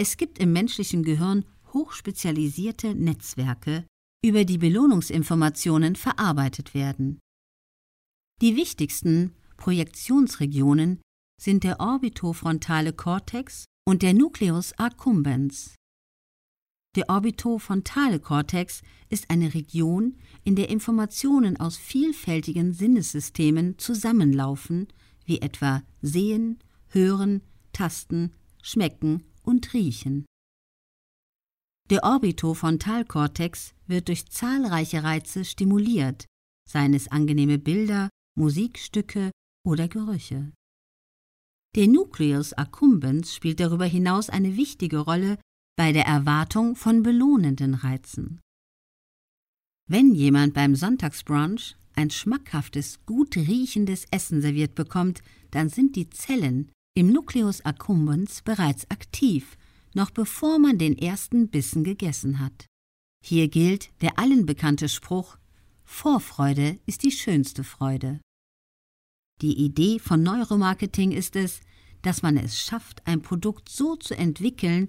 Es gibt im menschlichen Gehirn hochspezialisierte Netzwerke, über die Belohnungsinformationen verarbeitet werden. Die wichtigsten Projektionsregionen sind der orbitofrontale Kortex und der Nucleus accumbens. Der orbitofrontale Kortex ist eine Region, in der Informationen aus vielfältigen Sinnessystemen zusammenlaufen, wie etwa Sehen, Hören, Tasten, Schmecken und Riechen. Der Orbitofrontalkortex wird durch zahlreiche Reize stimuliert, seien es angenehme Bilder, Musikstücke oder Gerüche. Der Nucleus accumbens spielt darüber hinaus eine wichtige Rolle bei der Erwartung von belohnenden Reizen. Wenn jemand beim Sonntagsbrunch ein schmackhaftes, gut riechendes Essen serviert bekommt, dann sind die Zellen im Nucleus accumbens bereits aktiv, noch bevor man den ersten Bissen gegessen hat. Hier gilt der allen bekannte Spruch Vorfreude ist die schönste Freude. Die Idee von Neuromarketing ist es, dass man es schafft, ein Produkt so zu entwickeln,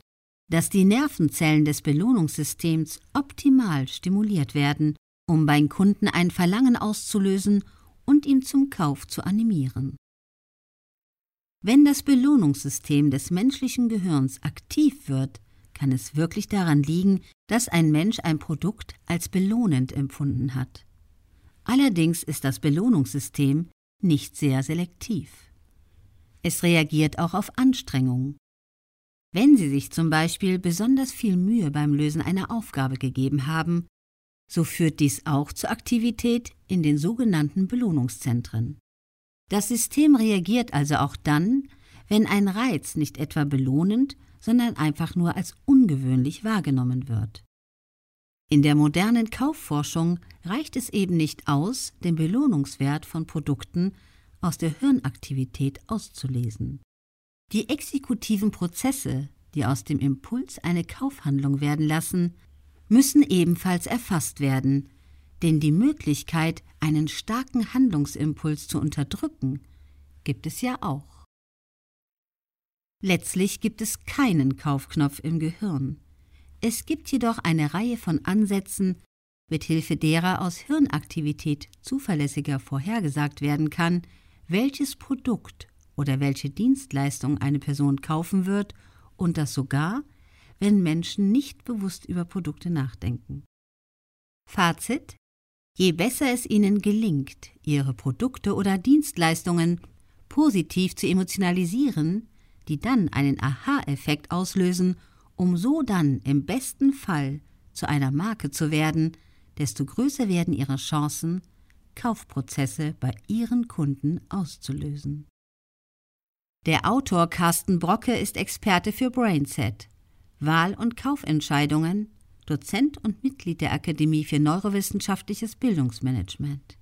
dass die Nervenzellen des Belohnungssystems optimal stimuliert werden, um beim Kunden ein Verlangen auszulösen und ihn zum Kauf zu animieren. Wenn das Belohnungssystem des menschlichen Gehirns aktiv wird, kann es wirklich daran liegen, dass ein Mensch ein Produkt als belohnend empfunden hat. Allerdings ist das Belohnungssystem nicht sehr selektiv. Es reagiert auch auf Anstrengung. Wenn Sie sich zum Beispiel besonders viel Mühe beim Lösen einer Aufgabe gegeben haben, so führt dies auch zur Aktivität in den sogenannten Belohnungszentren. Das System reagiert also auch dann, wenn ein Reiz nicht etwa belohnend, sondern einfach nur als ungewöhnlich wahrgenommen wird. In der modernen Kaufforschung reicht es eben nicht aus, den Belohnungswert von Produkten aus der Hirnaktivität auszulesen. Die exekutiven Prozesse, die aus dem Impuls eine Kaufhandlung werden lassen, müssen ebenfalls erfasst werden, denn die Möglichkeit, einen starken Handlungsimpuls zu unterdrücken, gibt es ja auch. Letztlich gibt es keinen Kaufknopf im Gehirn. Es gibt jedoch eine Reihe von Ansätzen, mit Hilfe derer aus Hirnaktivität zuverlässiger vorhergesagt werden kann, welches Produkt oder welche Dienstleistung eine Person kaufen wird und das sogar, wenn Menschen nicht bewusst über Produkte nachdenken. Fazit Je besser es ihnen gelingt, ihre Produkte oder Dienstleistungen positiv zu emotionalisieren, die dann einen Aha-Effekt auslösen um so dann im besten Fall zu einer Marke zu werden, desto größer werden ihre Chancen, Kaufprozesse bei ihren Kunden auszulösen. Der Autor Carsten Brocke ist Experte für Brainset, Wahl- und Kaufentscheidungen, Dozent und Mitglied der Akademie für Neurowissenschaftliches Bildungsmanagement.